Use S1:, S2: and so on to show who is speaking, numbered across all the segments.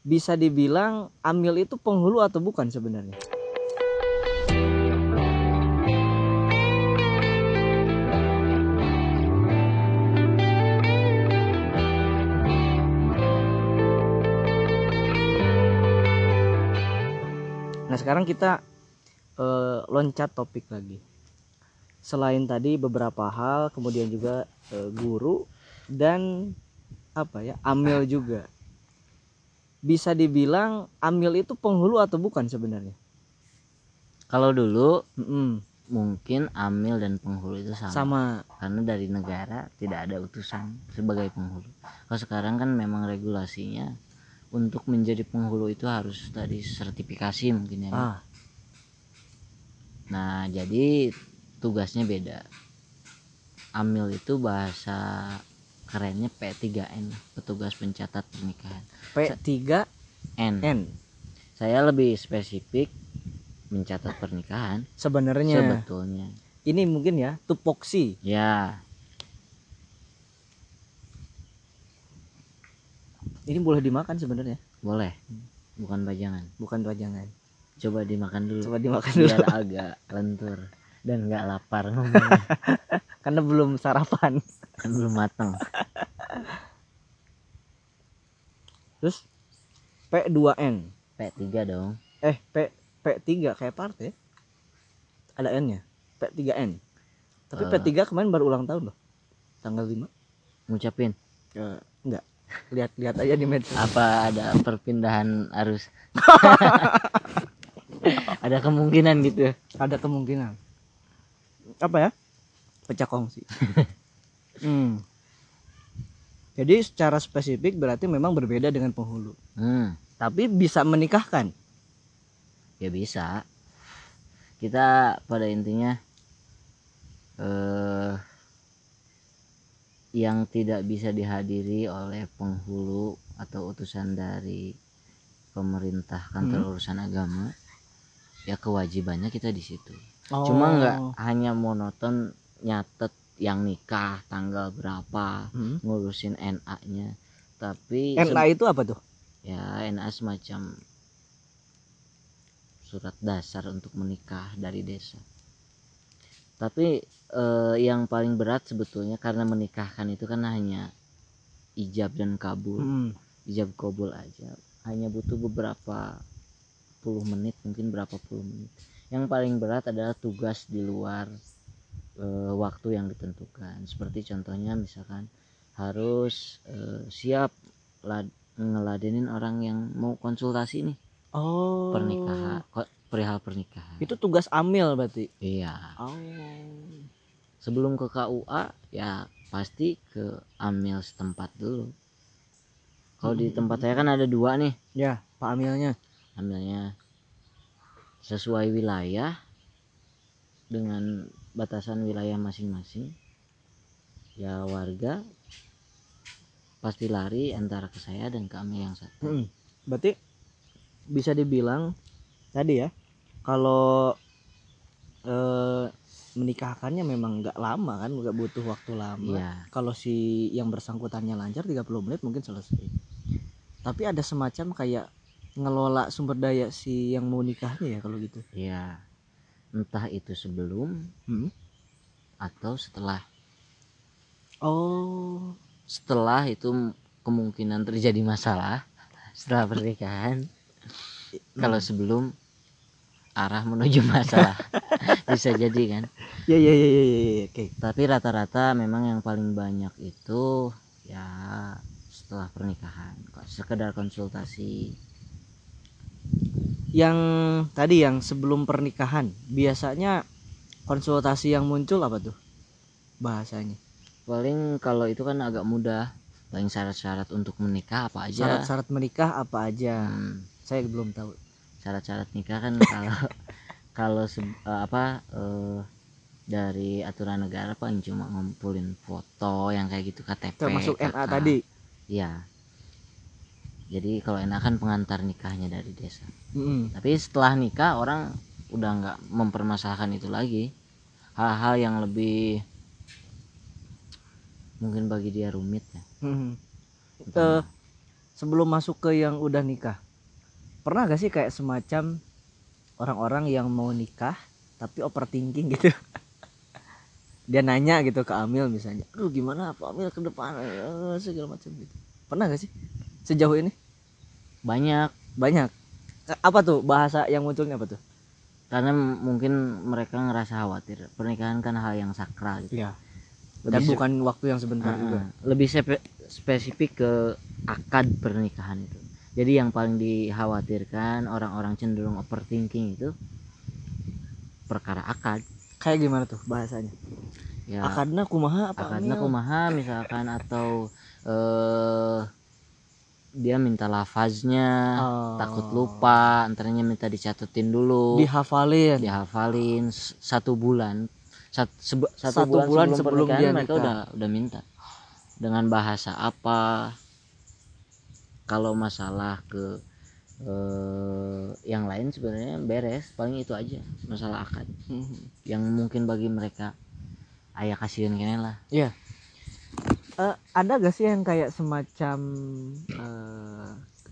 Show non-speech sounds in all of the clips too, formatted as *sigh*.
S1: bisa dibilang Amil itu penghulu atau bukan sebenarnya? Nah sekarang kita eh, loncat topik lagi. Selain tadi beberapa hal, kemudian juga eh, guru dan apa ya Amil juga. Bisa dibilang Amil itu penghulu atau bukan sebenarnya?
S2: Kalau dulu
S1: Mm-mm,
S2: mungkin amil dan penghulu itu sama.
S1: sama.
S2: Karena dari negara tidak ada utusan sebagai penghulu. Kalau sekarang kan memang regulasinya untuk menjadi penghulu itu harus tadi sertifikasi mungkin ya.
S1: Ah,
S2: Nah, jadi tugasnya beda. Amil itu bahasa kerennya P3N, petugas pencatat pernikahan.
S1: P3N
S2: N. Saya lebih spesifik mencatat pernikahan
S1: sebenarnya.
S2: sebetulnya.
S1: Ini mungkin ya tupoksi.
S2: Ya,
S1: Ini boleh dimakan sebenarnya,
S2: boleh. Bukan bajangan.
S1: bukan wajangan.
S2: Coba dimakan dulu.
S1: Coba dimakan dulu
S2: Biar agak lentur dan nggak lapar *laughs* ngomongnya.
S1: Karena belum sarapan.
S2: kan belum matang.
S1: Terus P2N.
S2: P3 dong.
S1: Eh, P P3 kayak partai. Ada N-nya. P3N. Tapi
S2: Eh.
S1: P3 kemarin baru ulang tahun loh. Tanggal 5.
S2: Ngucapin
S1: Eh, enggak. Lihat-lihat aja di medsos.
S2: apa ada perpindahan arus? *laughs* ada kemungkinan gitu.
S1: Ada kemungkinan. Apa ya? Pecah kongsi. *laughs* hmm. Jadi secara spesifik berarti memang berbeda dengan penghulu.
S2: Hmm,
S1: Tapi bisa menikahkan.
S2: ya bisa. Kita pada intinya eh yang tidak bisa dihadiri oleh penghulu atau utusan dari pemerintah kantor urusan agama ya kewajibannya kita di situ. Cuma nggak hanya monoton nyatet yang nikah tanggal berapa,
S1: Hmm.
S2: ngurusin NA-nya. Tapi
S1: NA itu apa tuh?
S2: ya NA semacam surat dasar untuk menikah dari desa. Tapi eh, yang paling berat sebetulnya karena menikahkan itu kan hanya ijab dan kabul,
S1: Hmm.
S2: ijab kabul aja. Hanya butuh beberapa puluh menit, mungkin berapa puluh menit. Yang paling berat adalah tugas di luar eh, waktu yang ditentukan. Seperti contohnya misalkan harus eh, siap lad- ngeladenin orang yang mau konsultasi nih
S1: Oh.
S2: pernikahan perihal pernikahan
S1: Itu tugas Amil berarti.
S2: iya
S1: Oh.
S2: sebelum ke KUA ya pasti ke amil setempat dulu kalau di tempat saya kan ada dua nih
S1: Ya, Pak Amilnya.
S2: amilnya sesuai wilayah dengan batasan wilayah masing-masing ya warga pasti lari antara ke saya dan ke amil yang satu
S1: Hmm. Berarti bisa dibilang tadi ya, kalau eh, menikahkannya memang nggak lama kan, nggak butuh waktu lama.
S2: iya
S1: Kalau si yang bersangkutannya lancar 30 menit mungkin selesai. Tapi ada semacam kayak ngelola sumber daya si yang mau nikahnya ya kalau gitu.
S2: iya entah itu sebelum
S1: Hmm.
S2: atau setelah.
S1: Oh,
S2: setelah itu kemungkinan terjadi masalah setelah pernikahan. Kalau sebelum arah menuju masalah. *laughs* Bisa jadi kan?
S1: Ya ya ya ya, ya, ya. oke.
S2: tapi rata-rata memang yang paling banyak itu ya setelah pernikahan. Sekedar konsultasi
S1: Yang tadi yang sebelum pernikahan biasanya konsultasi yang muncul apa tuh bahasanya?
S2: paling kalau itu kan agak mudah paling syarat-syarat untuk menikah apa aja
S1: Syarat-syarat menikah apa aja?
S2: Hmm,
S1: Saya belum tahu.
S2: syarat-syarat nikah kan *laughs* kalau kalau eh, apa eh, dari aturan negara kan cuma ngumpulin foto yang kayak gitu KTP
S1: Termasuk NA
S2: KK.
S1: tadi.
S2: Iya. Jadi kalau NA kan pengantar nikahnya dari desa.
S1: Mm-mm.
S2: Tapi setelah nikah orang udah nggak mempermasalahkan itu lagi. Hal-hal yang lebih mungkin bagi dia rumit ya. Umpama-
S1: Eh, sebelum masuk ke yang udah nikah pernah gak sih kayak semacam orang-orang yang mau nikah tapi overthinking gitu *laughs* dia nanya gitu ke Amil misalnya aduh gimana Pak Amil ke depan Eh, segala macam gitu pernah gak sih sejauh ini
S2: banyak.
S1: Banyak. Apa tuh bahasa yang munculnya apa tuh?
S2: Karena mungkin mereka ngerasa khawatir pernikahan kan hal yang sakral gitu.
S1: Dan
S2: Lebih se-
S1: bukan waktu yang sebentar
S2: Heeh,
S1: juga.
S2: lebih sepe- spesifik ke akad pernikahan itu. Jadi yang paling dikhawatirkan orang-orang cenderung overthinking itu perkara akad.
S1: Kayak gimana tuh bahasanya?
S2: Ya.
S1: Akadna kumaha apa
S2: akadnya kumaha misalkan atau eh dia minta lafaznya
S1: Oh.
S2: takut lupa antaranya minta dicatetin dulu
S1: dihafalin
S2: dihafalin satu bulan Sat- sebe- satu,
S1: Satu
S2: bulan,
S1: bulan
S2: sebelum,
S1: sebelum dia
S2: mereka
S1: nikah.
S2: udah udah minta dengan bahasa apa kalau masalah ke eh, yang lain sebenarnya beres paling itu aja masalah akad
S1: Mhm.
S2: yang mungkin bagi mereka ayah kasihan kene lah
S1: Iya. Eh, ada gak sih yang kayak semacam eh,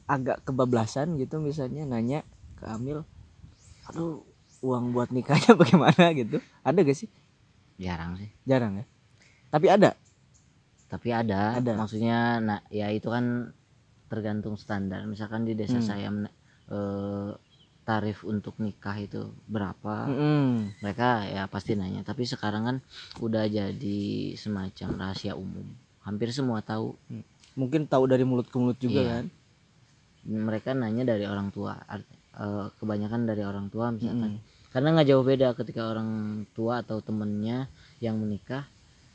S1: agak kebablasan gitu misalnya nanya ke Amil, aduh uang buat nikahnya *laughs* bagaimana gitu? Ada gak sih?
S2: jarang sih
S1: Jarang ya. Tapi ada.
S2: tapi ada,
S1: Ada.
S2: maksudnya nah ya itu kan tergantung standar misalkan di desa
S1: Hmm.
S2: saya eh, tarif untuk nikah itu berapa
S1: Mm-mm.
S2: mereka ya pasti nanya tapi sekarang kan udah jadi semacam rahasia umum hampir semua tahu
S1: Mungkin tahu dari mulut ke mulut juga
S2: Iya.
S1: kan?
S2: mereka nanya dari orang tua eh, kebanyakan dari orang tua misalkan
S1: Mm-mm.
S2: karena nggak jauh beda ketika orang tua atau temennya yang menikah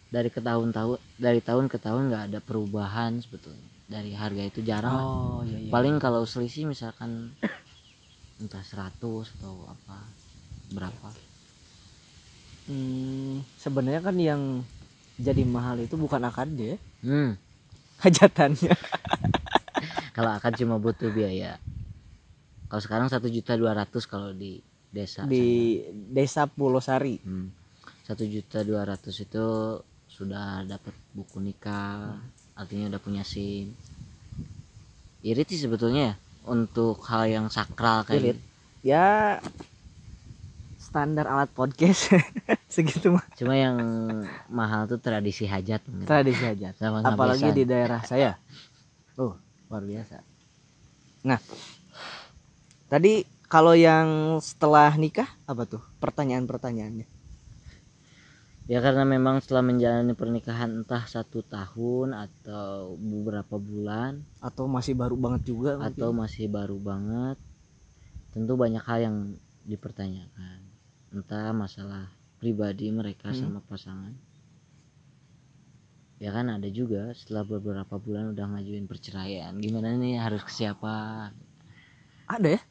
S2: dari ke tahun-tahun dari tahun ke tahun nggak ada perubahan sebetulnya dari harga itu jarang.
S1: Oh iya iya.
S2: paling kalau selisih misalkan entah 100 atau apa berapa
S1: Hmm, sebenarnya kan yang jadi mahal itu bukan akadnya ya,
S2: hmm *laughs*
S1: hajatannya. *laughs*
S2: kalau akan cuma butuh biaya kalau sekarang satu juta dua ratus kalau di desa
S1: di desa Pulosari.
S2: Hmm. satu juta dua ratus itu sudah dapat buku nikah artinya udah punya sim irit sih sebetulnya ya untuk hal yang sakral kayak
S1: Irit.
S2: gitu.
S1: Ya standar alat podcast *laughs* segitu mah
S2: cuma yang mahal tuh tradisi hajat mungkin.
S1: tradisi hajat.
S2: Sama
S1: Apalagi di daerah saya. Oh, luar biasa. Nah, tadi kalau yang setelah nikah apa tuh pertanyaan-pertanyaannya?
S2: ya karena memang setelah menjalani pernikahan entah satu tahun atau beberapa bulan
S1: Atau masih baru banget juga? mungkin?
S2: atau masih baru banget tentu banyak hal yang dipertanyakan entah masalah pribadi mereka
S1: Hmm.
S2: sama pasangan ya kan ada juga setelah beberapa bulan udah ngajuin perceraian gimana nih harus ke siapa
S1: ada ya?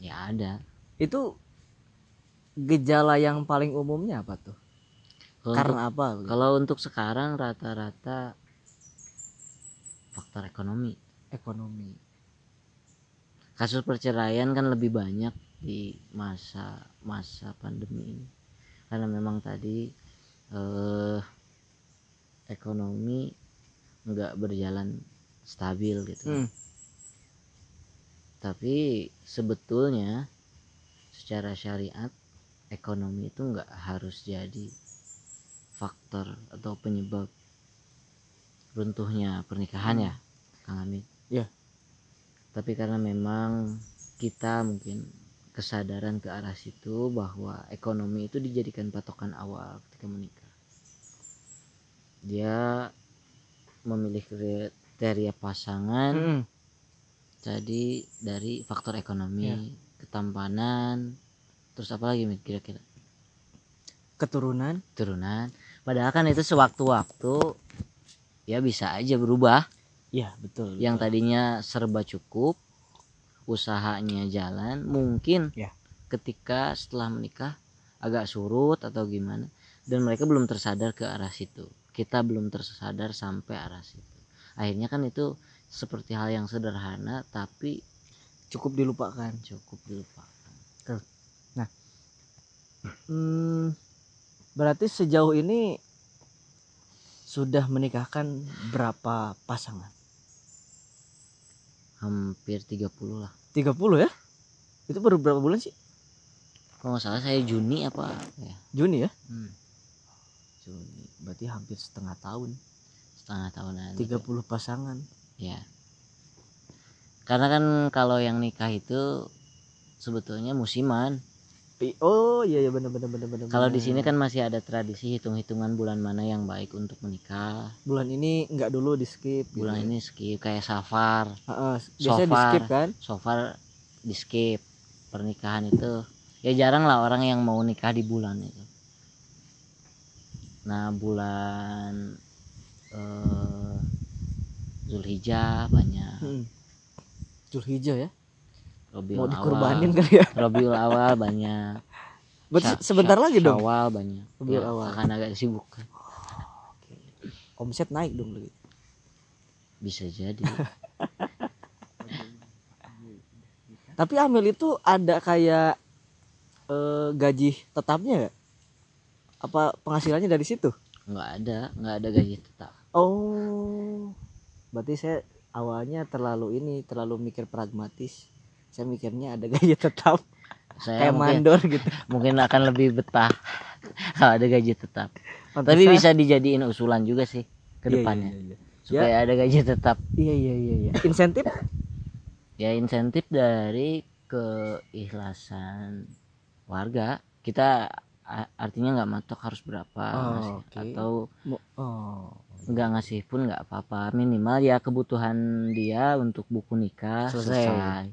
S2: ya ada
S1: Itu gejala yang paling umumnya apa tuh?
S2: kalau untuk,
S1: Karena apa? gitu?
S2: kalau untuk sekarang rata-rata faktor ekonomi
S1: ekonomi.
S2: kasus perceraian kan lebih banyak di masa masa pandemi ini karena memang tadi eh, ekonomi nggak berjalan stabil gitu
S1: Hmm.
S2: tapi sebetulnya secara syariat ekonomi itu nggak harus jadi faktor atau penyebab runtuhnya pernikahan ya Kang Amin
S1: Iya.
S2: tapi karena memang kita mungkin kesadaran ke arah situ bahwa ekonomi itu dijadikan patokan awal ketika menikah dia memilih kriteria pasangan
S1: Mm-mm.
S2: jadi dari faktor ekonomi
S1: Ya.
S2: ketampanan terus apa lagi kira-kira
S1: Keturunan.
S2: turunan padahal kan itu sewaktu-waktu ya bisa aja berubah
S1: Iya betul.
S2: yang
S1: betul.
S2: tadinya serba cukup usahanya jalan mungkin
S1: Ya.
S2: ketika setelah menikah agak surut atau gimana dan mereka belum tersadar ke arah situ kita belum tersadar sampai arah situ akhirnya kan itu seperti hal yang sederhana tapi
S1: cukup dilupakan.
S2: cukup dilupakan
S1: Hmm, berarti sejauh ini sudah menikahkan berapa pasangan?
S2: Hampir 30 lah.
S1: 30 ya? Itu baru berapa bulan sih?
S2: Kalau nggak salah saya Juni apa ya?
S1: Juni ya?
S2: Hmm,
S1: Juni. Berarti hampir setengah tahun.
S2: Setengah tahunan
S1: 30 pasangan.
S2: Ya. Karena kan kalau yang nikah itu sebetulnya musiman
S1: I- oh iya iya benar benar benar benar
S2: kalau di sini kan masih ada tradisi hitung-hitungan bulan mana yang baik untuk menikah.
S1: Bulan ini nggak dulu di skip
S2: bulan ini skip kayak safar.
S1: Biasanya di
S2: Sofar.
S1: skip kan?
S2: So far di skip pernikahan itu. Ya jarang lah orang yang mau nikah di bulan itu. Nah bulan eh, Zulhijjah banyak.
S1: Hmm. Zulhijjah ya
S2: Robiul
S1: mau
S2: Awal.
S1: dikurbanin kali ya?
S2: Robiul Awal banyak. Sya-
S1: sebentar
S2: Sya-
S1: lagi dong?
S2: Syawal banyak.
S1: Rabiul
S2: Ya,
S1: Awal.
S2: akan agak sibuk
S1: omset naik dong lagi.
S2: Bisa jadi. *laughs*
S1: Tapi Amel itu ada kayak eh, gaji tetapnya nggak? Apa penghasilannya dari situ?
S2: Nggak ada. Nggak ada gaji tetap.
S1: Oh. Berarti saya awalnya terlalu ini terlalu mikir pragmatis saya mikirnya ada gaji tetap.
S2: Saya
S1: kayak
S2: mungkin
S1: mandor gitu.
S2: mungkin akan lebih betah kalau ada gaji tetap. Tapi bisa dijadiin usulan juga sih ke
S1: Iya, iya,
S2: depannya.
S1: iya, iya.
S2: supaya ada gaji tetap.
S1: Iya iya iya iya. Insentif?
S2: Ya insentif dari keikhlasan warga. Kita artinya nggak matok harus berapa
S1: Oh, oke.
S2: atau
S1: oh.
S2: nggak ngasih pun nggak apa-apa. Minimal ya kebutuhan dia untuk buku nikah
S1: Selesai.
S2: selesai,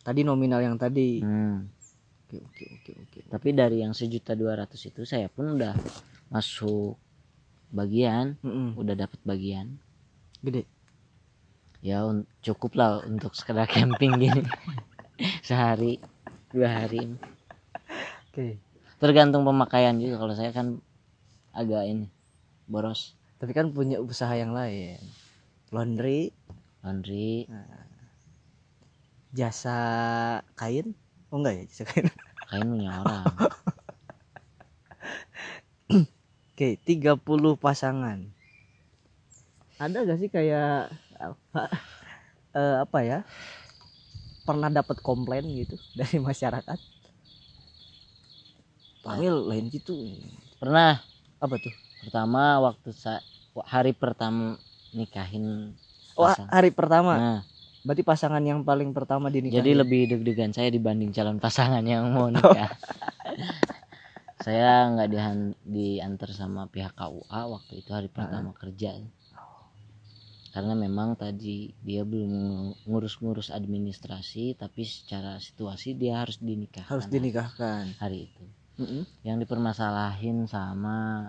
S1: tadi nominal yang tadi.
S2: Hmm.
S1: oke oke oke oke.
S2: Tapi dari yang sejuta dua ratus itu saya pun udah masuk bagian
S1: Mm-mm.
S2: udah dapat bagian.
S1: Gede.
S2: Ya un- cukup lah untuk sekedar camping gini. *laughs* Sehari dua hari.
S1: Oke.
S2: Tergantung pemakaian juga. Kalau saya kan agak ini boros.
S1: Tapi kan punya usaha yang lain. Laundry.
S2: Laundry
S1: jasa kain? Oh enggak ya jasa kain. *laughs*
S2: Kain punya orang. *laughs*
S1: Oke 30 pasangan. Ada gak sih kayak apa, eh, apa ya pernah dapat komplain gitu dari masyarakat? Pamil lain gitu.
S2: Pernah.
S1: Apa tuh?
S2: Pertama waktu saya hari pertama nikahin
S1: oh
S2: pasang-
S1: hari pertama?
S2: Nah
S1: berarti pasangan yang paling pertama dinikahin
S2: jadi lebih deg-degan saya dibanding calon pasangan yang mau nikah. *laughs* Saya nggak dihan- diantar sama pihak KUA waktu itu hari pertama kerja. Karena memang tadi dia belum ngurus-ngurus administrasi tapi secara situasi dia harus dinikahkan
S1: harus dinikahkan.
S2: hari itu.
S1: Mm-mm.
S2: yang dipermasalahin sama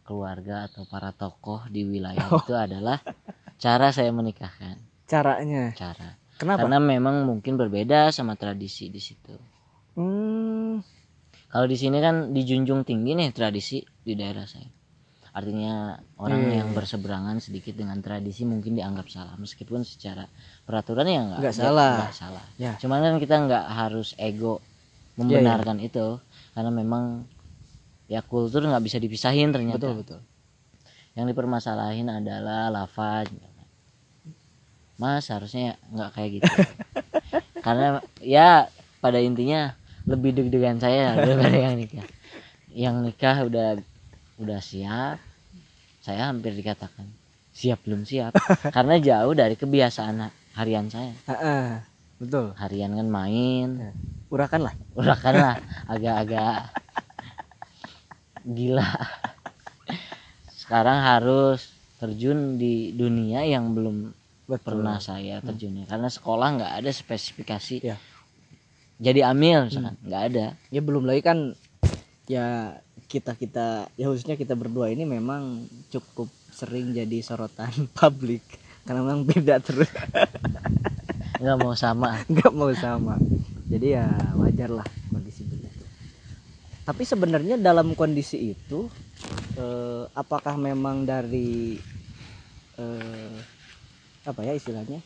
S2: keluarga atau para tokoh di wilayah
S1: Oh.
S2: itu adalah cara saya menikahkan
S1: caranya.
S2: Cara.
S1: Kenapa?
S2: Karena memang mungkin berbeda sama tradisi di situ.
S1: Hmm,
S2: kalau di sini kan dijunjung tinggi nih tradisi di daerah saya. Artinya orang
S1: Iya,
S2: yang
S1: iya.
S2: berseberangan sedikit dengan tradisi mungkin dianggap salah. Meskipun secara peraturan ya nggak
S1: Nggak salah.
S2: nggak salah.
S1: Ya.
S2: cuman kan kita nggak harus ego membenarkan itu. Karena memang ya kultur nggak bisa dipisahin ternyata.
S1: Betul betul.
S2: Yang dipermasalahin adalah lafaz mas harusnya nggak kayak gitu. Karena ya pada intinya lebih deg-degan saya daripada yang nikah. Yang nikah udah udah siap. Saya hampir dikatakan siap belum siap. Karena jauh dari kebiasaan harian saya.
S1: Betul.
S2: Harian kan main.
S1: Urakan lah.
S2: Udah kan lah agak-agak gila. Sekarang harus terjun di dunia yang belum
S1: betul.
S2: pernah saya terjunnya. Karena sekolah nggak ada spesifikasi
S1: Ya.
S2: jadi amil misalkan. Nggak ada.
S1: Ya belum lagi kan ya kita kita ya khususnya kita berdua ini memang cukup sering jadi sorotan *laughs* publik. Karena memang beda terus. *laughs*
S2: Nggak mau sama.
S1: Nggak mau sama. Jadi ya wajar lah kondisi begitu. Tapi sebenarnya dalam kondisi itu eh, apakah memang dari eh, apa ya istilahnya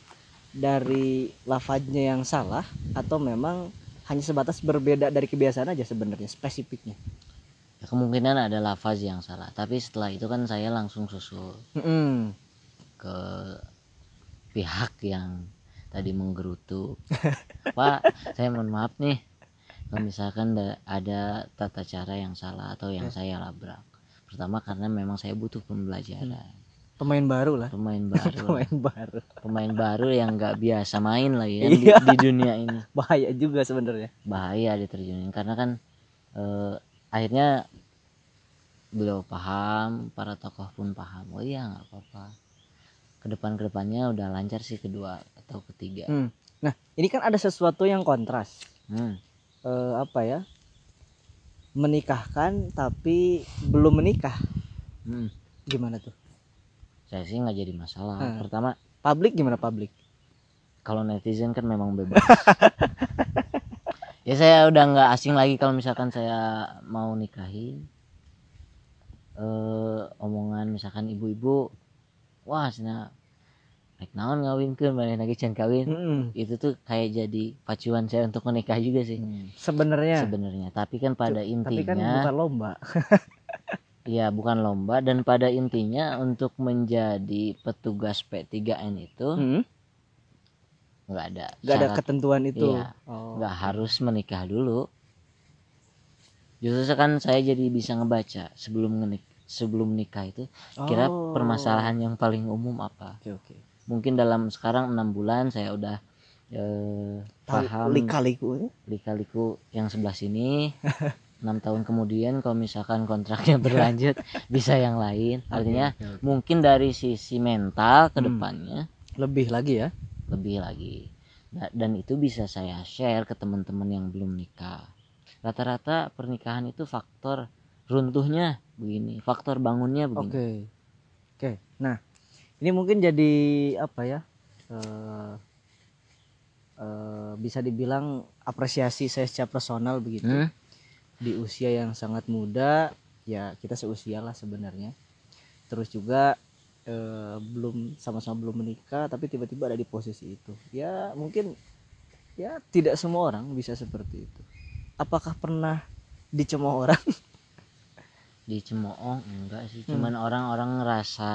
S1: dari lafadznya yang salah atau memang hanya sebatas berbeda dari kebiasaan aja sebenarnya spesifiknya?
S2: Ya, kemungkinan ada lafaz yang salah tapi setelah itu kan saya langsung susul
S1: Mm-mm.
S2: ke pihak yang tadi menggerutu. *laughs* Pak saya mohon maaf nih kalau misalkan da- ada tata cara yang salah atau yang saya labrak. Pertama karena memang saya butuh pembelajaran
S1: pemain baru lah.
S2: Pemain *laughs* baru
S1: pemain baru.
S2: Pemain baru yang nggak biasa main lagi kan di,
S1: Iya.
S2: di dunia ini. *laughs*
S1: Bahaya juga sebenarnya.
S2: Bahaya diterjunin karena kan eh, akhirnya beliau paham para tokoh pun paham. Oh iya nggak apa-apa. Ke depan ke depannya udah lancar sih kedua atau ketiga.
S1: Hmm. nah ini kan ada sesuatu yang kontras.
S2: Hmm,
S1: Eh, apa ya? Menikahkan tapi belum menikah.
S2: Hmm.
S1: gimana tuh
S2: saya sih nggak jadi masalah.
S1: Hmm.
S2: pertama
S1: publik gimana publik?
S2: kalau netizen kan memang bebas. *laughs* Ya saya udah nggak asing lagi kalau misalkan saya mau nikahin eh omongan misalkan ibu-ibu wah sana naik naon ngawin ke mana lagi can kawin?
S1: Mm-mm.
S2: itu tuh kayak jadi pacuan saya untuk menikah juga sih.
S1: Sebenarnya.
S2: Sebenarnya. Tapi kan pada
S1: Hmm. tapi kan
S2: intinya
S1: bukan lomba *laughs*
S2: ya bukan lomba dan pada intinya untuk menjadi petugas P3N itu
S1: Hmm.
S2: nggak ada
S1: nggak ada ketentuan itu
S2: Iya.
S1: oh.
S2: nggak harus menikah dulu justru kan saya jadi bisa ngebaca sebelum menik sebelum nikah itu kira
S1: Oh.
S2: permasalahan yang paling umum apa
S1: oke oke
S2: mungkin dalam sekarang enam bulan saya udah eh, paham
S1: lika-liku
S2: lika-liku yang sebelah sini *laughs* enam tahun kemudian kalau misalkan kontraknya *laughs* berlanjut bisa yang lain. Artinya
S1: oke, oke.
S2: mungkin dari sisi mental ke
S1: Hmm.
S2: depannya
S1: lebih lagi ya?
S2: Lebih lagi. Da- dan itu bisa saya share ke teman-teman yang belum nikah. Rata-rata pernikahan itu faktor runtuhnya begini faktor bangunnya
S1: oke.
S2: Begini
S1: oke. Nah ini mungkin jadi apa ya eh eh, bisa dibilang apresiasi saya secara personal begitu.
S2: Hmm?
S1: Di usia yang sangat muda ya kita seusia lah sebenarnya. Terus juga eh, belum sama-sama belum menikah tapi tiba-tiba ada di posisi itu. Ya mungkin ya tidak semua orang bisa seperti itu. Apakah pernah dicemooh orang? *laughs*
S2: Dicemooh? Enggak sih
S1: Hmm.
S2: cuman orang-orang ngerasa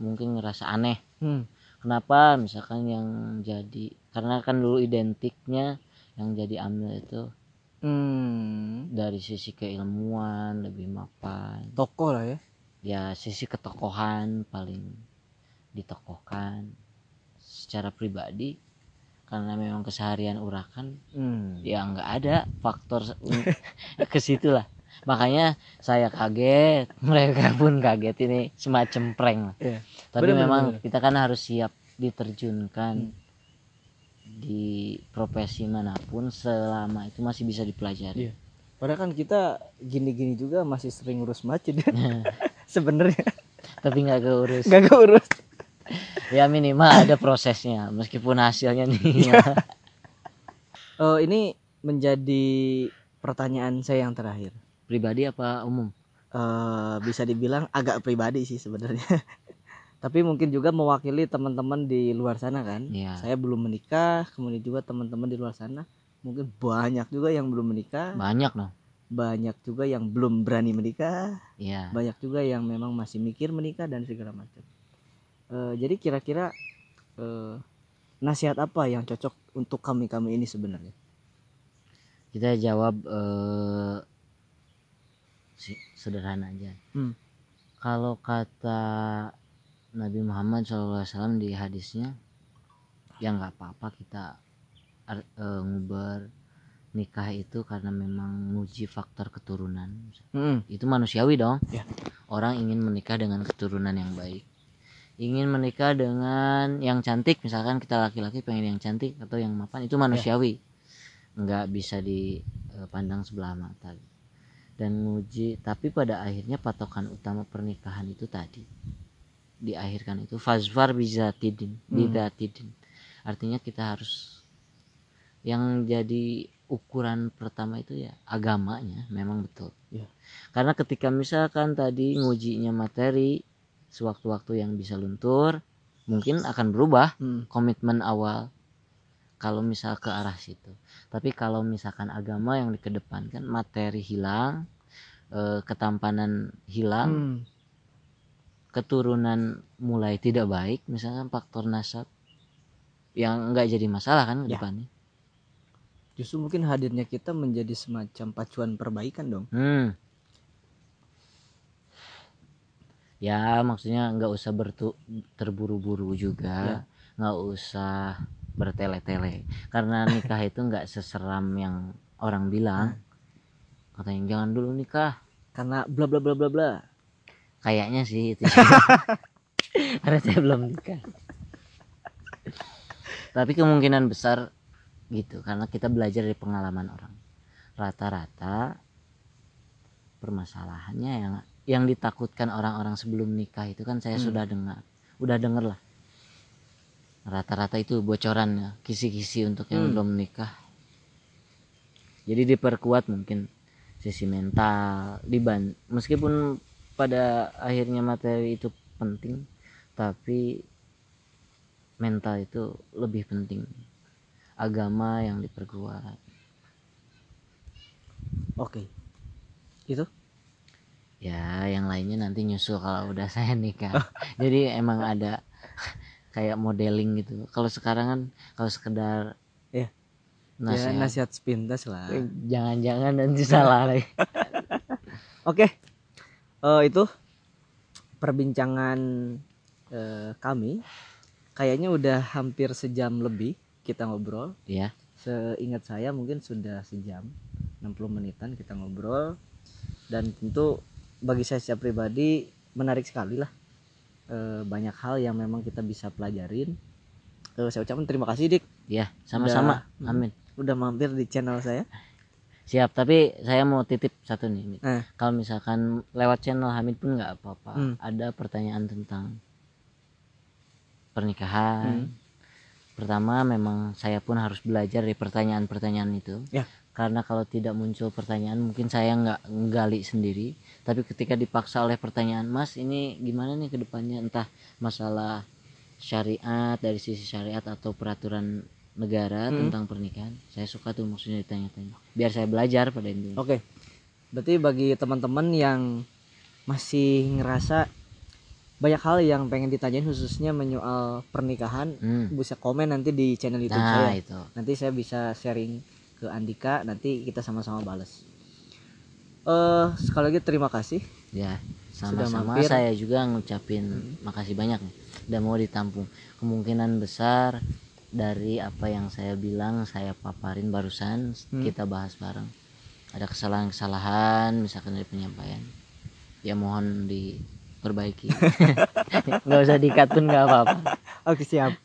S2: mungkin ngerasa aneh.
S1: Hmm.
S2: kenapa? Misalkan yang jadi karena kan dulu identiknya yang jadi amil itu
S1: Hmm.
S2: dari sisi keilmuan lebih mapan
S1: toko lah ya
S2: ya sisi ketokohan paling ditokohkan secara pribadi karena memang keseharian urakan
S1: hmm.
S2: ya nggak ada faktor *laughs* ke situ lah makanya saya kaget *laughs* mereka pun kaget ini semacam prank lah
S1: Iya.
S2: tapi
S1: Bener, bener,
S2: memang
S1: bener.
S2: kita kan harus siap diterjunkan
S1: Hmm.
S2: Di profesi mana pun selama itu masih bisa dipelajari
S1: Iya. padahal kan kita gini-gini juga masih sering ngurus masjid ya. *laughs* sebenarnya
S2: tapi nggak keurus
S1: nggak keurus *laughs*
S2: ya minimal ada prosesnya meskipun hasilnya nih
S1: Iya. *laughs* Oh, ini menjadi pertanyaan saya yang terakhir.
S2: pribadi apa umum
S1: Eh, bisa dibilang agak pribadi sih sebenarnya. Tapi mungkin juga mewakili teman-teman di luar sana kan.
S2: Iya.
S1: Saya belum menikah, kemudian juga teman-teman di luar sana mungkin banyak juga yang belum menikah,
S2: banyak dong
S1: banyak juga yang belum berani menikah,
S2: Iya
S1: banyak juga yang memang masih mikir menikah dan segala macam. Eh, jadi kira-kira eh, nasihat apa yang cocok untuk kami-kami ini sebenarnya?
S2: kita jawab si- sederhana aja
S1: Hmm.
S2: kalau kata Nabi Muhammad SAW di hadisnya ya nggak apa-apa kita eh, ngubar nikah itu karena memang nguji faktor keturunan.
S1: Hmm.
S2: itu manusiawi dong.
S1: Ya.
S2: orang ingin menikah dengan keturunan yang baik. Ingin menikah dengan yang cantik misalkan kita laki-laki pengen yang cantik atau yang mapan itu manusiawi. Nggak bisa dipandang sebelah mata. Dan nguji tapi pada akhirnya patokan utama pernikahan itu tadi diakhirkan itu fazfar bizatidin
S1: Hmm.
S2: bidatidin artinya kita harus yang jadi ukuran pertama itu ya agamanya memang betul
S1: Ya.
S2: karena ketika misalkan tadi ngujinya materi sewaktu-waktu yang bisa luntur mungkin akan berubah
S1: Hmm.
S2: komitmen awal kalau misal ke arah situ tapi kalau misalkan agama yang dikedepankan materi hilang eh, ketampanan hilang
S1: Hmm.
S2: Keturunan mulai tidak baik misalkan faktor nasab yang nggak jadi masalah kan ke
S1: Ya.
S2: depannya
S1: Justru mungkin hadirnya kita menjadi semacam pacuan perbaikan dong.
S2: hmm. ya maksudnya nggak usah bertu terburu-buru
S1: Ya.
S2: juga nggak usah bertele-tele karena nikah itu nggak seseram yang orang bilang katanya jangan dulu nikah
S1: Karena bla bla bla bla bla.
S2: Kayaknya sih itu *laughs* *laughs* karena saya belum nikah. Tapi kemungkinan besar gitu karena kita belajar dari pengalaman orang. Rata-rata permasalahannya yang yang ditakutkan orang-orang sebelum nikah itu kan saya
S1: Hmm.
S2: sudah dengar. Udah denger lah. Rata-rata itu bocorannya kisi-kisi untuk yang
S1: Hmm.
S2: belum nikah. Jadi diperkuat mungkin sisi mental diban meskipun pada akhirnya materi itu penting tapi mental itu lebih penting agama yang diperkuat
S1: Oke. Itu
S2: ya yang lainnya nanti nyusul kalau udah *laughs* saya nikah jadi emang ada *laughs* kayak modeling gitu kalau sekarang kan kalau sekedar
S1: Iya.
S2: nasihat
S1: ya nasihat sepintas lah.
S2: Eh, jangan-jangan nanti salah lagi *laughs*
S1: Oke. Eh, itu perbincangan eh, kami kayaknya udah hampir sejam lebih kita ngobrol.
S2: ya
S1: Seingat saya mungkin sudah sejam 60 menitan kita ngobrol dan tentu bagi saya secara pribadi menarik sekali lah Eh, banyak hal yang memang kita bisa pelajarin. Eh, saya ucapkan terima kasih Dik
S2: ya sama-sama
S1: Udah.
S2: amin
S1: udah mampir di channel saya.
S2: Siap tapi saya mau titip satu nih.
S1: Eh.
S2: kalau misalkan lewat channel Hamid pun nggak apa-apa
S1: Hmm.
S2: ada pertanyaan tentang pernikahan
S1: Hmm.
S2: pertama memang saya pun harus belajar dari pertanyaan-pertanyaan itu
S1: Ya.
S2: karena kalau tidak muncul pertanyaan mungkin saya nggak nggali sendiri tapi ketika dipaksa oleh pertanyaan mas ini gimana nih ke depannya entah masalah syariat dari sisi syariat atau peraturan negara
S1: Hmm.
S2: tentang pernikahan saya suka tuh maksudnya ditanya-tanya biar saya belajar pada intinya
S1: Oke. Berarti bagi teman-teman yang masih ngerasa banyak hal yang pengen ditanyain khususnya menyoal pernikahan,
S2: Hmm.
S1: bisa komen nanti di channel YouTube
S2: nah
S1: saya.
S2: itu
S1: Nanti saya bisa sharing ke Andika, nanti kita sama-sama balas. Eh, sekali lagi terima kasih.
S2: ya sama-sama saya juga ngucapin makasih banyak udah mau ditampung kemungkinan besar dari apa yang saya bilang saya paparin barusan
S1: Hmm.
S2: kita bahas bareng ada kesalahan-kesalahan misalkan dari penyampaian ya mohon diperbaiki *laughs* *laughs* nggak usah dikat pun nggak apa-apa
S1: Oke, siap.